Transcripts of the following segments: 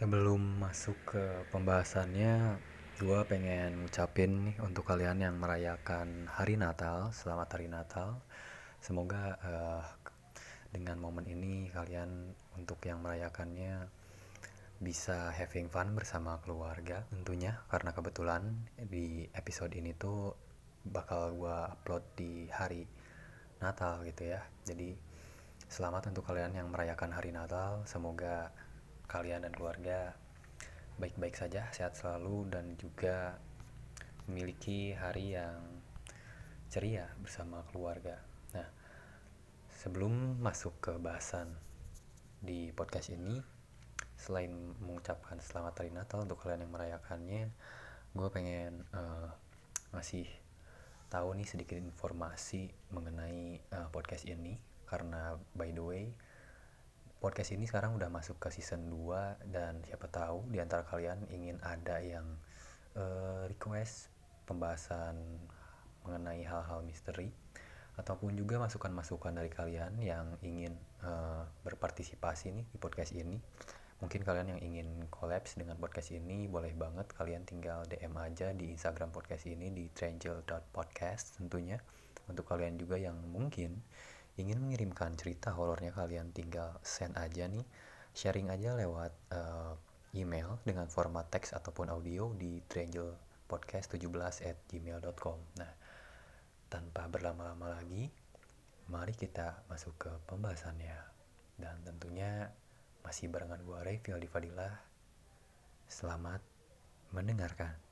Sebelum masuk ke pembahasannya, gue pengen ngucapin nih untuk kalian yang merayakan hari Natal, selamat hari Natal. Semoga uh, dengan momen ini kalian untuk yang merayakannya bisa having fun bersama keluarga tentunya karena kebetulan di episode ini tuh bakal gue upload di hari Natal gitu ya. Jadi selamat untuk kalian yang merayakan hari Natal. Semoga kalian dan keluarga baik-baik saja, sehat selalu dan juga memiliki hari yang ceria bersama keluarga. Nah, sebelum masuk ke bahasan di podcast ini, selain mengucapkan selamat hari Natal untuk kalian yang merayakannya, gue pengen uh, ngasih tahu nih sedikit informasi mengenai uh, podcast ini karena by the way podcast ini sekarang udah masuk ke season 2 dan siapa tahu di antara kalian ingin ada yang uh, request pembahasan mengenai hal-hal misteri ataupun juga masukan-masukan dari kalian yang ingin uh, berpartisipasi nih di podcast ini mungkin kalian yang ingin kolaps dengan podcast ini boleh banget kalian tinggal DM aja di Instagram podcast ini di triangle.podcast tentunya untuk kalian juga yang mungkin ingin mengirimkan cerita horornya kalian tinggal send aja nih. Sharing aja lewat uh, email dengan format teks ataupun audio di podcast 17 at gmail.com nah tanpa berlama-lama lagi mari kita masuk ke pembahasannya. Dan tentunya masih barengan gue di Fadilah. Selamat mendengarkan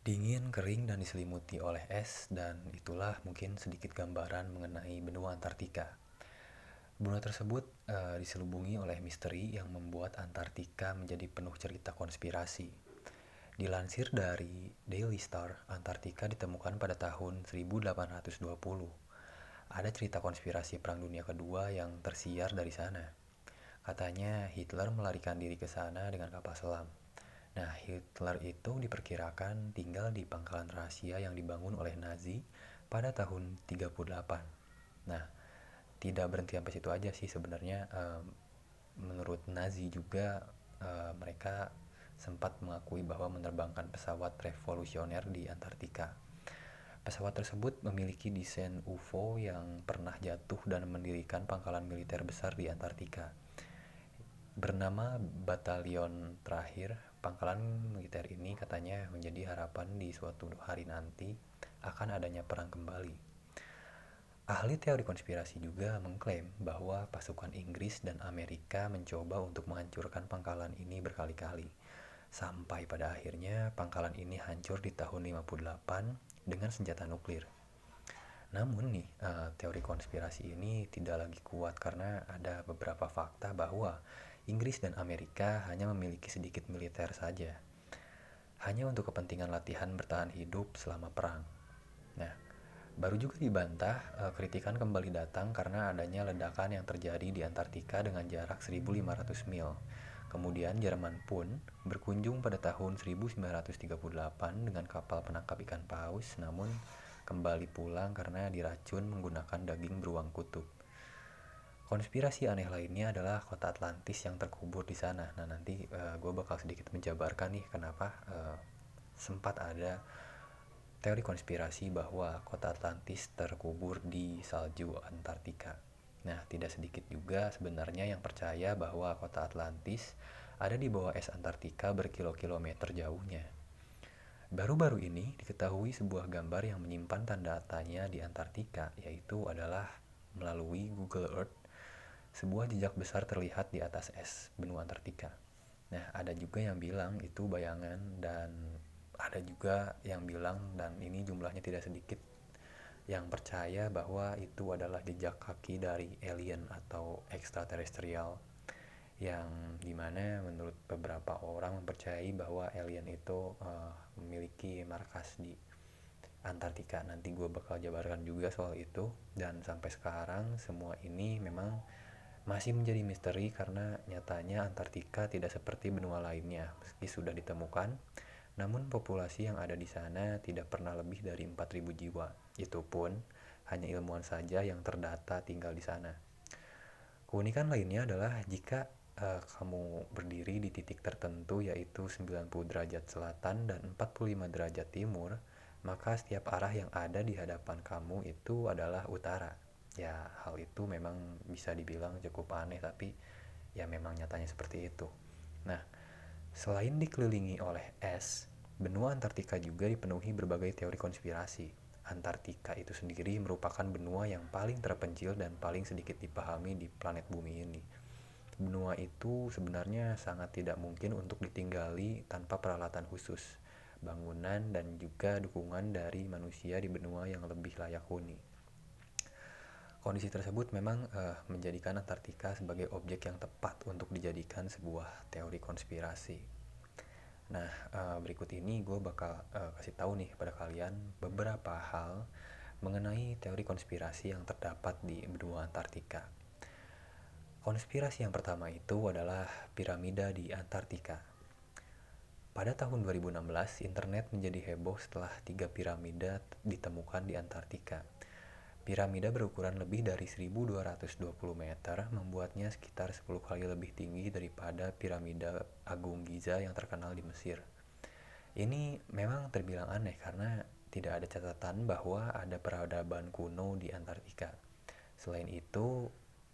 Dingin, kering, dan diselimuti oleh es, dan itulah mungkin sedikit gambaran mengenai benua Antartika. Benua tersebut uh, diselubungi oleh misteri yang membuat Antartika menjadi penuh cerita konspirasi. Dilansir dari Daily Star, Antartika ditemukan pada tahun 1820. Ada cerita konspirasi Perang Dunia Kedua yang tersiar dari sana. Katanya Hitler melarikan diri ke sana dengan kapal selam. Nah, Hitler itu diperkirakan tinggal di pangkalan rahasia yang dibangun oleh Nazi pada tahun 38. Nah, tidak berhenti sampai situ aja sih sebenarnya um, menurut Nazi juga uh, mereka sempat mengakui bahwa menerbangkan pesawat revolusioner di Antartika. Pesawat tersebut memiliki desain UFO yang pernah jatuh dan mendirikan pangkalan militer besar di Antartika. Bernama Batalion Terakhir Pangkalan militer ini katanya menjadi harapan di suatu hari nanti akan adanya perang kembali. Ahli teori konspirasi juga mengklaim bahwa pasukan Inggris dan Amerika mencoba untuk menghancurkan pangkalan ini berkali-kali. Sampai pada akhirnya pangkalan ini hancur di tahun 58 dengan senjata nuklir. Namun nih, uh, teori konspirasi ini tidak lagi kuat karena ada beberapa fakta bahwa Inggris dan Amerika hanya memiliki sedikit militer saja, hanya untuk kepentingan latihan bertahan hidup selama perang. Nah, baru juga dibantah uh, kritikan kembali datang karena adanya ledakan yang terjadi di Antartika dengan jarak 1500 mil. Kemudian Jerman pun berkunjung pada tahun 1938 dengan kapal penangkap ikan paus namun kembali pulang karena diracun menggunakan daging beruang kutub. Konspirasi aneh lainnya adalah kota Atlantis yang terkubur di sana. Nah nanti uh, eh, gue bakal sedikit menjabarkan nih kenapa uh, sempat ada teori konspirasi bahwa kota Atlantis terkubur di salju Antartika. Nah tidak sedikit juga sebenarnya yang percaya bahwa kota Atlantis ada di bawah es Antartika berkilo-kilometer jauhnya. Baru-baru ini diketahui sebuah gambar yang menyimpan tanda tanya di Antartika, yaitu adalah melalui Google Earth sebuah jejak besar terlihat di atas es benua Antartika. Nah, ada juga yang bilang itu bayangan dan ada juga yang bilang dan ini jumlahnya tidak sedikit yang percaya bahwa itu adalah jejak kaki dari alien atau ekstraterestrial yang di mana menurut beberapa orang mempercayai bahwa alien itu uh, memiliki markas di Antartika nanti gue bakal jabarkan juga soal itu dan sampai sekarang semua ini memang masih menjadi misteri karena nyatanya Antartika tidak seperti benua lainnya meski sudah ditemukan. Namun populasi yang ada di sana tidak pernah lebih dari 4000 jiwa. Itu pun hanya ilmuwan saja yang terdata tinggal di sana. Keunikan lainnya adalah jika uh, kamu berdiri di titik tertentu yaitu 90 derajat selatan dan 45 derajat timur, maka setiap arah yang ada di hadapan kamu itu adalah utara. Ya, hal itu memang bisa dibilang cukup aneh tapi ya memang nyatanya seperti itu. Nah, selain dikelilingi oleh es, benua Antartika juga dipenuhi berbagai teori konspirasi. Antartika itu sendiri merupakan benua yang paling terpencil dan paling sedikit dipahami di planet bumi ini. Benua itu sebenarnya sangat tidak mungkin untuk ditinggali tanpa peralatan khusus, bangunan, dan juga dukungan dari manusia di benua yang lebih layak huni. Kondisi tersebut memang uh, menjadikan Antartika sebagai objek yang tepat untuk dijadikan sebuah teori konspirasi. Nah, uh, berikut ini gue bakal uh, kasih tahu nih pada kalian beberapa hal mengenai teori konspirasi yang terdapat di benua Antartika. Konspirasi yang pertama itu adalah piramida di Antartika. Pada tahun 2016, internet menjadi heboh setelah tiga piramida ditemukan di Antartika Piramida berukuran lebih dari 1220 meter membuatnya sekitar 10 kali lebih tinggi daripada piramida Agung Giza yang terkenal di Mesir. Ini memang terbilang aneh karena tidak ada catatan bahwa ada peradaban kuno di Antartika. Selain itu,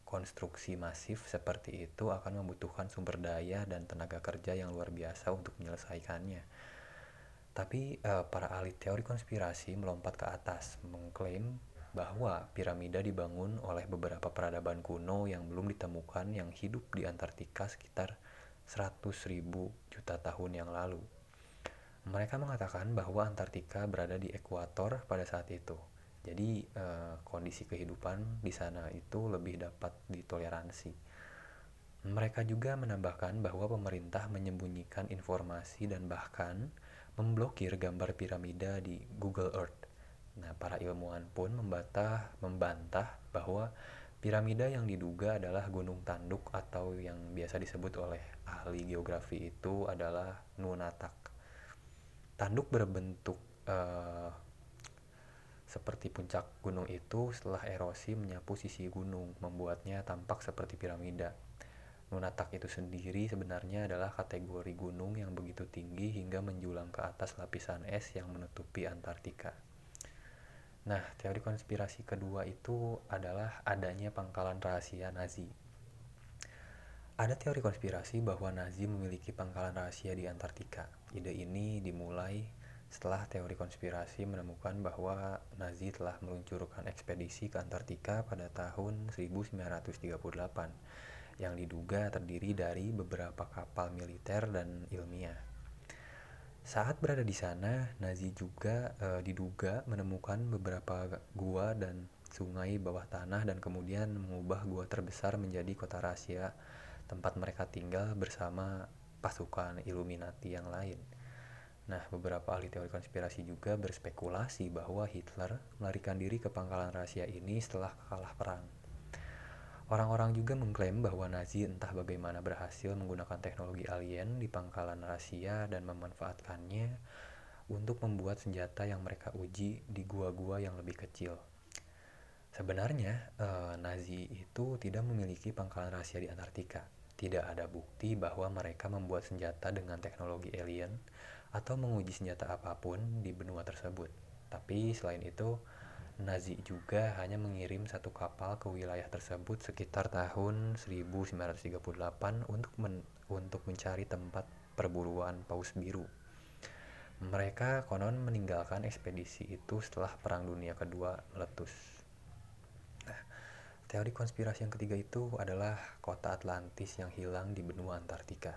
konstruksi masif seperti itu akan membutuhkan sumber daya dan tenaga kerja yang luar biasa untuk menyelesaikannya. Tapi uh, para ahli teori konspirasi melompat ke atas, mengklaim bahwa piramida dibangun oleh beberapa peradaban kuno yang belum ditemukan yang hidup di Antartika sekitar 100.000 juta tahun yang lalu. Mereka mengatakan bahwa Antartika berada di ekuator pada saat itu. Jadi eh, kondisi kehidupan di sana itu lebih dapat ditoleransi. Mereka juga menambahkan bahwa pemerintah menyembunyikan informasi dan bahkan memblokir gambar piramida di Google Earth Nah, para ilmuwan pun membantah, membantah bahwa piramida yang diduga adalah gunung tanduk atau yang biasa disebut oleh ahli geografi itu adalah Nunatak. Tanduk berbentuk uh, seperti puncak gunung itu setelah erosi menyapu sisi gunung, membuatnya tampak seperti piramida. Nunatak itu sendiri sebenarnya adalah kategori gunung yang begitu tinggi hingga menjulang ke atas lapisan es yang menutupi Antartika. Nah, teori konspirasi kedua itu adalah adanya pangkalan rahasia Nazi. Ada teori konspirasi bahwa Nazi memiliki pangkalan rahasia di Antartika. Ide ini dimulai setelah teori konspirasi menemukan bahwa Nazi telah meluncurkan ekspedisi ke Antartika pada tahun 1938 yang diduga terdiri dari beberapa kapal militer dan ilmiah. Saat berada di sana, Nazi juga e, diduga menemukan beberapa gua dan sungai bawah tanah dan kemudian mengubah gua terbesar menjadi kota rahasia tempat mereka tinggal bersama pasukan Illuminati yang lain. Nah, beberapa ahli teori konspirasi juga berspekulasi bahwa Hitler melarikan diri ke pangkalan rahasia ini setelah kalah perang. Orang-orang juga mengklaim bahwa Nazi entah bagaimana berhasil menggunakan teknologi alien di pangkalan rahasia dan memanfaatkannya untuk membuat senjata yang mereka uji di gua-gua yang lebih kecil. Sebenarnya, eh, Nazi itu tidak memiliki pangkalan rahasia di Antartika. Tidak ada bukti bahwa mereka membuat senjata dengan teknologi alien atau menguji senjata apa pun di benua tersebut. Tapi selain itu, Nazi juga hanya mengirim satu kapal ke wilayah tersebut sekitar tahun 1938 untuk men untuk mencari tempat perburuan paus biru. Mereka konon meninggalkan ekspedisi itu setelah Perang Dunia Kedua meletus. Nah, teori konspirasi yang ketiga itu adalah kota Atlantis yang hilang di benua Antartika.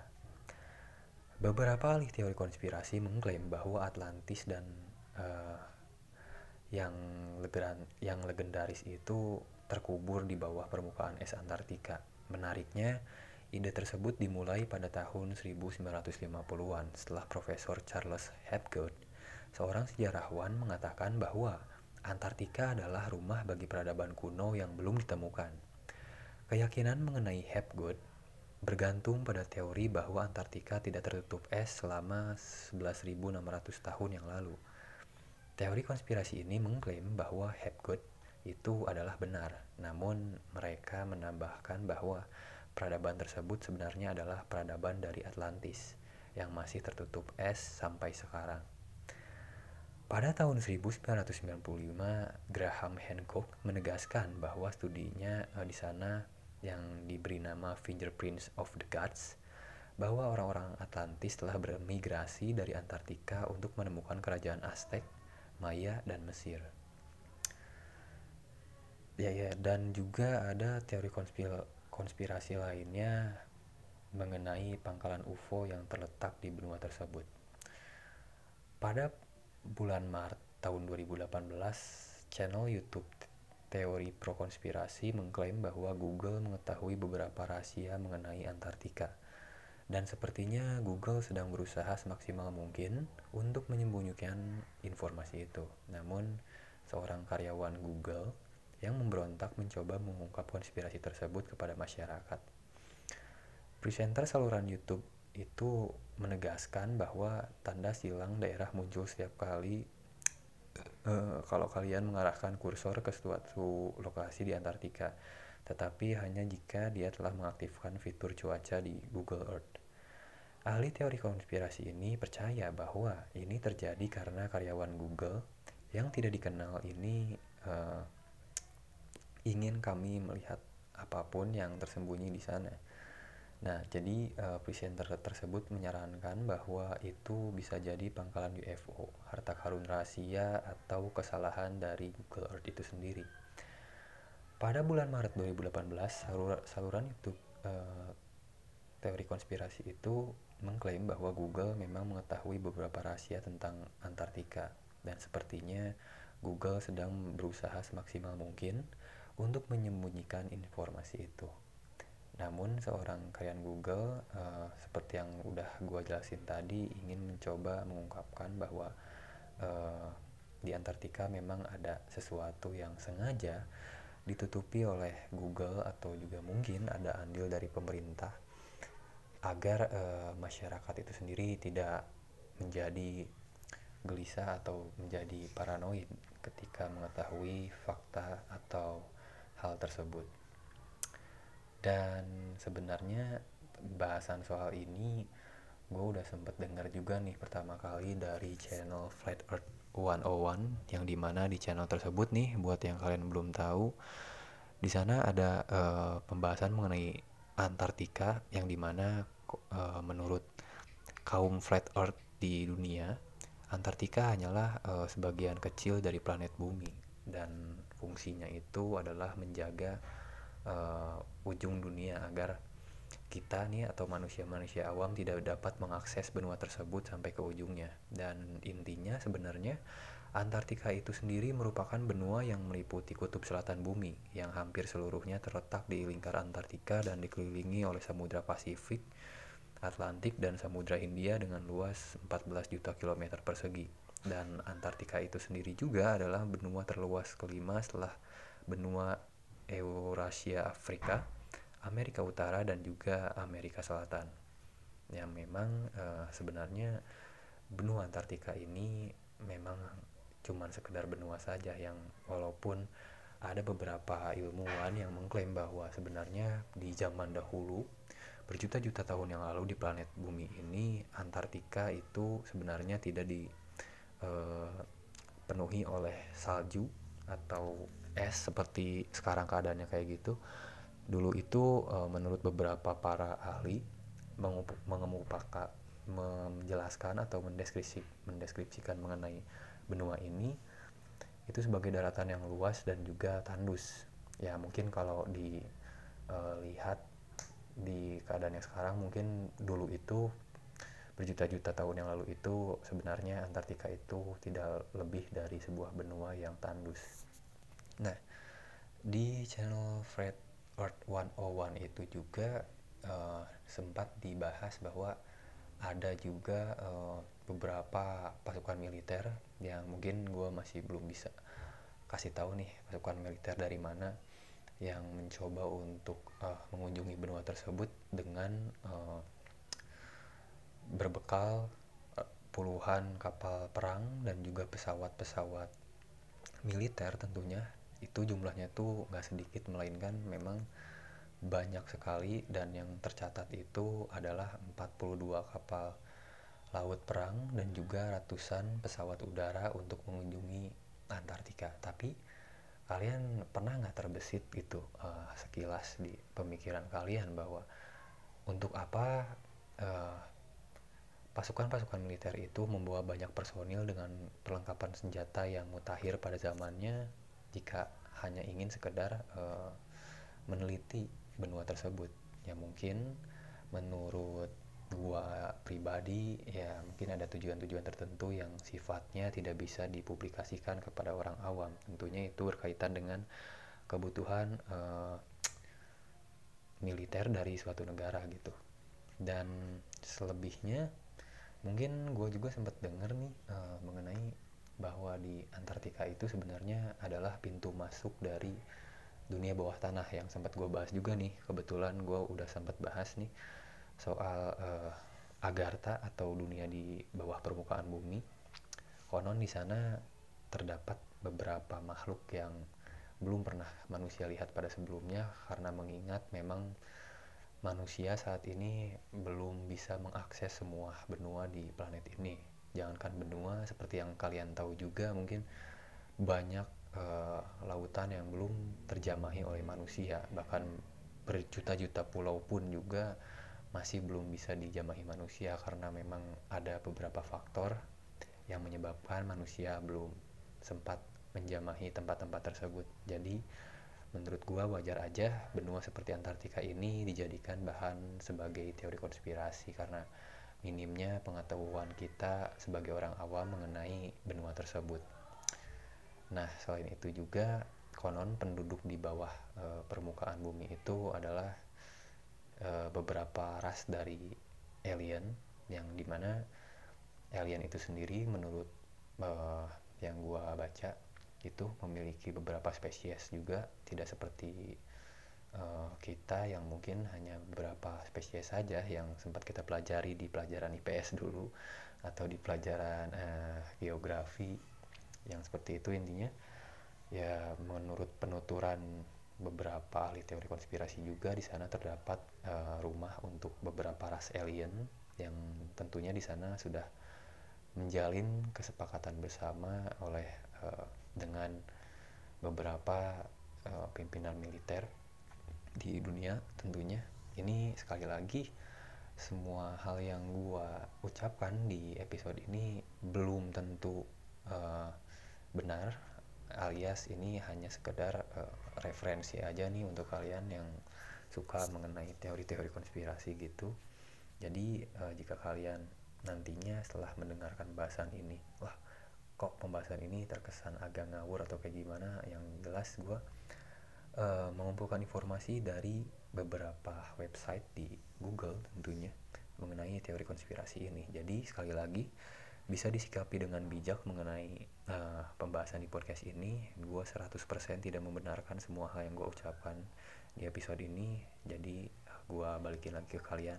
Beberapa ahli teori konspirasi mengklaim bahwa Atlantis dan uh, yang yang legendaris itu terkubur di bawah permukaan es Antartika. Menariknya, ide tersebut dimulai pada tahun 1950-an setelah Profesor Charles Hapgood, seorang sejarawan mengatakan bahwa Antartika adalah rumah bagi peradaban kuno yang belum ditemukan. Keyakinan mengenai Hapgood bergantung pada teori bahwa Antartika tidak tertutup es selama 11.600 tahun yang lalu. Teori konspirasi ini mengklaim bahwa Hapgood itu adalah benar. Namun mereka menambahkan bahwa peradaban tersebut sebenarnya adalah peradaban dari Atlantis yang masih tertutup es sampai sekarang. Pada tahun 1995, Graham Hancock menegaskan bahwa studinya uh, di sana yang diberi nama Fingerprints of the Gods bahwa orang-orang Atlantis telah bermigrasi dari Antartika untuk menemukan kerajaan Aztec, Maya, dan Mesir. Ya, ya, dan juga ada teori konspirasi lainnya mengenai pangkalan UFO yang terletak di benua tersebut. Pada bulan Maret tahun 2018, channel YouTube Teori Pro Konspirasi mengklaim bahwa Google mengetahui beberapa rahasia mengenai Antartika. Dan sepertinya Google sedang berusaha semaksimal mungkin untuk menyembunyikan informasi itu. Namun, seorang karyawan Google yang memberontak mencoba mengungkap konspirasi tersebut kepada masyarakat. Presenter saluran YouTube itu menegaskan bahwa tanda silang daerah muncul setiap kali uh, kalau kalian mengarahkan kursor ke suatu lokasi di Antartika, tetapi hanya jika dia telah mengaktifkan fitur cuaca di Google Earth. Ahli teori konspirasi ini percaya bahwa ini terjadi karena karyawan Google yang tidak dikenal ini uh, ingin kami melihat apa pun yang tersembunyi di sana Nah, jadi uh, presenter tersebut menyarankan bahwa itu bisa jadi pangkalan UFO, harta karun rahasia, atau kesalahan dari Google Earth itu sendiri. Pada bulan Maret 2018, salur saluran YouTube uh, teori konspirasi itu mengklaim bahwa Google memang mengetahui beberapa rahasia tentang Antartika dan sepertinya Google sedang berusaha semaksimal mungkin untuk menyembunyikan informasi itu. Namun seorang karyawan Google uh, seperti yang udah gue jelasin tadi ingin mencoba mengungkapkan bahwa uh, di Antartika memang ada sesuatu yang sengaja ditutupi oleh Google atau juga mungkin ada andil dari pemerintah agar uh, masyarakat itu sendiri tidak menjadi gelisah atau menjadi paranoid ketika mengetahui fakta atau hal tersebut. Dan sebenarnya bahasan soal ini gue udah sempet denger juga nih pertama kali dari channel Flat Earth 101 yang di mana di channel tersebut nih buat yang kalian belum tahu di sana ada uh, pembahasan mengenai Antartika yang di mana uh, menurut kaum Flat Earth di dunia Antartika hanyalah uh, sebagian kecil dari planet bumi. Dan fungsinya itu adalah menjaga uh, ujung dunia agar kita nih atau manusia-manusia awam tidak dapat mengakses benua tersebut sampai ke ujungnya. Dan intinya sebenarnya Antartika itu sendiri merupakan benua yang meliputi kutub selatan bumi yang hampir seluruhnya terletak di lingkar Antartika dan dikelilingi oleh Samudra Pasifik, Atlantik, dan Samudra Hindia dengan luas 14 juta kilometer persegi. Dan Antartika itu sendiri juga adalah benua terluas kelima setelah benua Eurasia Afrika, Amerika Utara dan juga Amerika Selatan. Yang memang uh, sebenarnya benua Antartika ini memang cuma sekedar benua saja yang walaupun ada beberapa ilmuwan yang mengklaim bahwa sebenarnya di zaman dahulu berjuta-juta tahun yang lalu di planet bumi ini Antartika itu sebenarnya tidak dipenuhi uh, oleh salju atau es seperti sekarang keadaannya kayak gitu. Dulu itu e, menurut beberapa para ahli mengemupakan menjelaskan atau mendeskripsi, mendeskripsikan mengenai benua ini itu sebagai daratan yang luas dan juga tandus. Ya mungkin kalau dilihat e, di keadaan yang sekarang mungkin dulu itu berjuta-juta tahun yang lalu itu sebenarnya Antartika itu tidak lebih dari sebuah benua yang tandus. Nah, di channel Fred Earth 101 itu juga uh, sempat dibahas bahwa ada juga uh, beberapa pasukan militer yang mungkin gue masih belum bisa kasih tahu nih pasukan militer dari mana yang mencoba untuk uh, mengunjungi benua tersebut dengan uh, berbekal puluhan kapal perang dan juga pesawat-pesawat militer tentunya. Itu jumlahnya tuh nggak sedikit melainkan memang banyak sekali. Dan yang tercatat itu adalah 42 kapal laut perang dan juga ratusan pesawat udara untuk mengunjungi Antartika. Tapi kalian pernah nggak terbesit gitu uh, sekilas di pemikiran kalian bahwa untuk apa eh, pasukan-pasukan militer itu membawa banyak personil dengan perlengkapan senjata yang mutakhir pada zamannya jika hanya ingin sekedar uh, meneliti benua tersebut ya mungkin menurut gua pribadi ya mungkin ada tujuan-tujuan tertentu yang sifatnya tidak bisa dipublikasikan kepada orang awam. Tentunya itu berkaitan dengan kebutuhan uh, militer dari suatu negara gitu. Dan selebihnya mungkin gue juga sempat dengar nih uh, mengenai bahwa di Antartika itu sebenarnya adalah pintu masuk dari dunia bawah tanah yang sempat gue bahas juga nih. Kebetulan gue udah sempat bahas nih soal uh, Agartha atau dunia di bawah permukaan bumi. Konon di sana terdapat beberapa makhluk yang belum pernah manusia lihat pada sebelumnya karena mengingat memang manusia saat ini belum bisa mengakses semua benua di planet ini. Jangankan benua seperti yang kalian tahu juga mungkin banyak uh, lautan yang belum terjamahi oleh manusia bahkan berjuta-juta pulau pun juga masih belum bisa dijamahi manusia karena memang ada beberapa faktor yang menyebabkan manusia belum sempat menjamahi tempat-tempat tersebut. Jadi menurut gua wajar aja benua seperti Antartika ini dijadikan bahan sebagai teori konspirasi karena minimnya pengetahuan kita sebagai orang awam mengenai benua tersebut. Nah, selain itu juga konon penduduk di bawah e, permukaan bumi itu adalah uh, beberapa ras dari alien yang di mana alien itu sendiri menurut uh, yang gua baca itu memiliki beberapa spesies juga. Tidak seperti uh, kita yang mungkin hanya beberapa spesies saja yang sempat kita pelajari di pelajaran IPS dulu atau di pelajaran uh, geografi yang seperti itu intinya. Ya menurut penuturan beberapa ahli teori konspirasi juga di sana terdapat uh, rumah untuk beberapa ras alien yang tentunya di sana sudah menjalin kesepakatan bersama oleh uh, dengan beberapa uh, pimpinan militer di dunia tentunya. Ini sekali lagi semua hal yang gua ucapkan di episode ini belum tentu uh, benar alias ini hanya sekedar uh, referensi aja nih untuk kalian yang suka mengenai teori-teori konspirasi gitu. Jadi uh, jika kalian nantinya setelah mendengarkan bahasan ini wah kok pembahasan ini terkesan agak ngawur atau kayak gimana? Yang jelas gue uh, mengumpulkan informasi dari beberapa website di Google tentunya mengenai teori konspirasi ini. Jadi sekali lagi bisa disikapi dengan bijak mengenai uh, pembahasan di podcast ini. Gue 100% tidak membenarkan semua hal yang gue ucapkan di episode ini. Jadi gue balikin lagi ke kalian.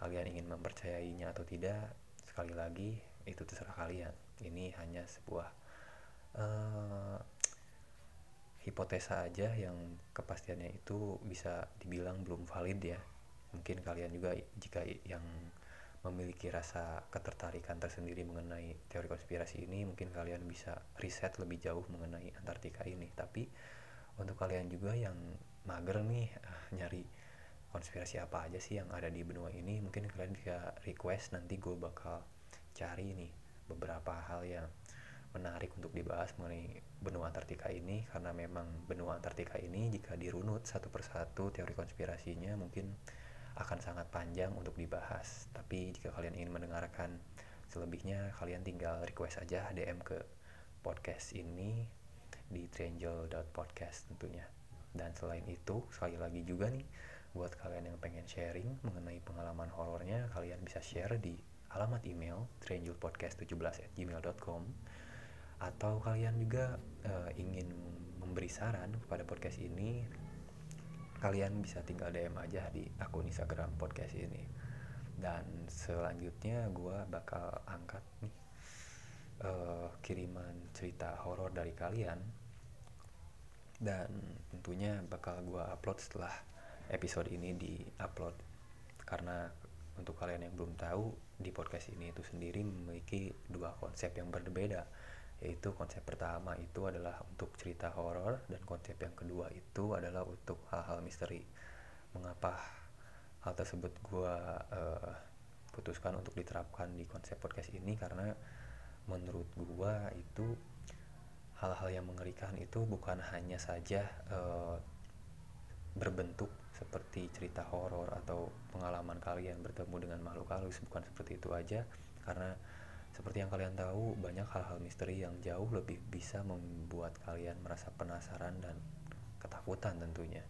Kalian ingin mempercayainya atau tidak sekali lagi itu terserah kalian. Ini hanya sebuah uh, hipotesa aja yang kepastiannya itu bisa dibilang belum valid ya. Mungkin kalian juga jika yang memiliki rasa ketertarikan tersendiri mengenai teori konspirasi ini mungkin kalian bisa riset lebih jauh mengenai Antartika ini. Tapi untuk kalian juga yang mager nih uh, nyari konspirasi apa aja sih yang ada di benua ini mungkin kalian bisa request nanti gue bakal cari nih beberapa hal yang menarik untuk dibahas mengenai benua Antartika ini. Karena memang benua Antartika ini jika dirunut satu persatu teori konspirasinya mungkin akan sangat panjang untuk dibahas. Tapi jika kalian ingin mendengarkan selebihnya, kalian tinggal request aja DM ke podcast ini di triangle.podcast tentunya. Dan selain itu, sekali lagi juga nih, buat kalian yang pengen sharing mengenai pengalaman horornya, kalian bisa share di alamat email trianglepodcast17@gmail.com atau kalian juga uh, ingin memberi saran kepada podcast ini kalian bisa tinggal DM aja di akun Instagram podcast ini. Dan selanjutnya gue bakal angkat nih uh, kiriman cerita horor dari kalian. Dan tentunya bakal gue upload setelah episode ini di upload karena untuk kalian yang belum tahu di podcast ini itu sendiri memiliki dua konsep yang berbeda yaitu konsep pertama itu adalah untuk cerita horor dan konsep yang kedua itu adalah untuk hal-hal misteri. Mengapa hal tersebut gue uh, putuskan untuk diterapkan di konsep podcast ini? Karena menurut gue itu hal-hal yang mengerikan itu bukan hanya saja uh, berbentuk seperti cerita horor atau pengalaman kalian bertemu dengan makhluk halus bukan seperti itu aja. Karena seperti yang kalian tahu banyak hal-hal misteri yang jauh lebih bisa membuat kalian merasa penasaran dan ketakutan tentunya.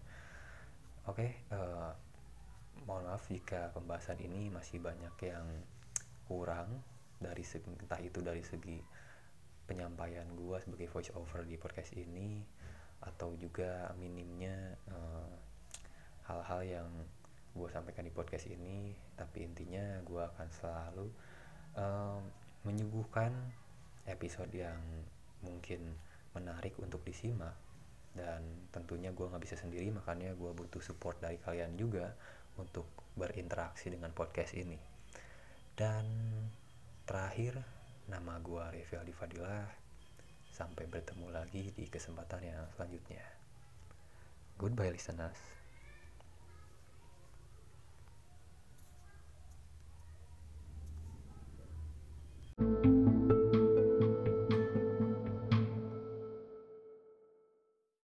Oke uh, eh, mohon maaf jika pembahasan ini masih banyak yang kurang dari segi, entah itu dari segi penyampaian gue sebagai voice over di podcast ini atau juga minimnya uh, hal-hal yang gue sampaikan di podcast ini. Tapi intinya gue akan selalu um, menyuguhkan episode yang mungkin menarik untuk disimak. Dan tentunya gue nggak bisa sendiri makanya gue butuh support dari kalian juga untuk berinteraksi dengan podcast ini. Dan terakhir nama gue Revi Fadilah sampai bertemu lagi di kesempatan yang selanjutnya. Goodbye listeners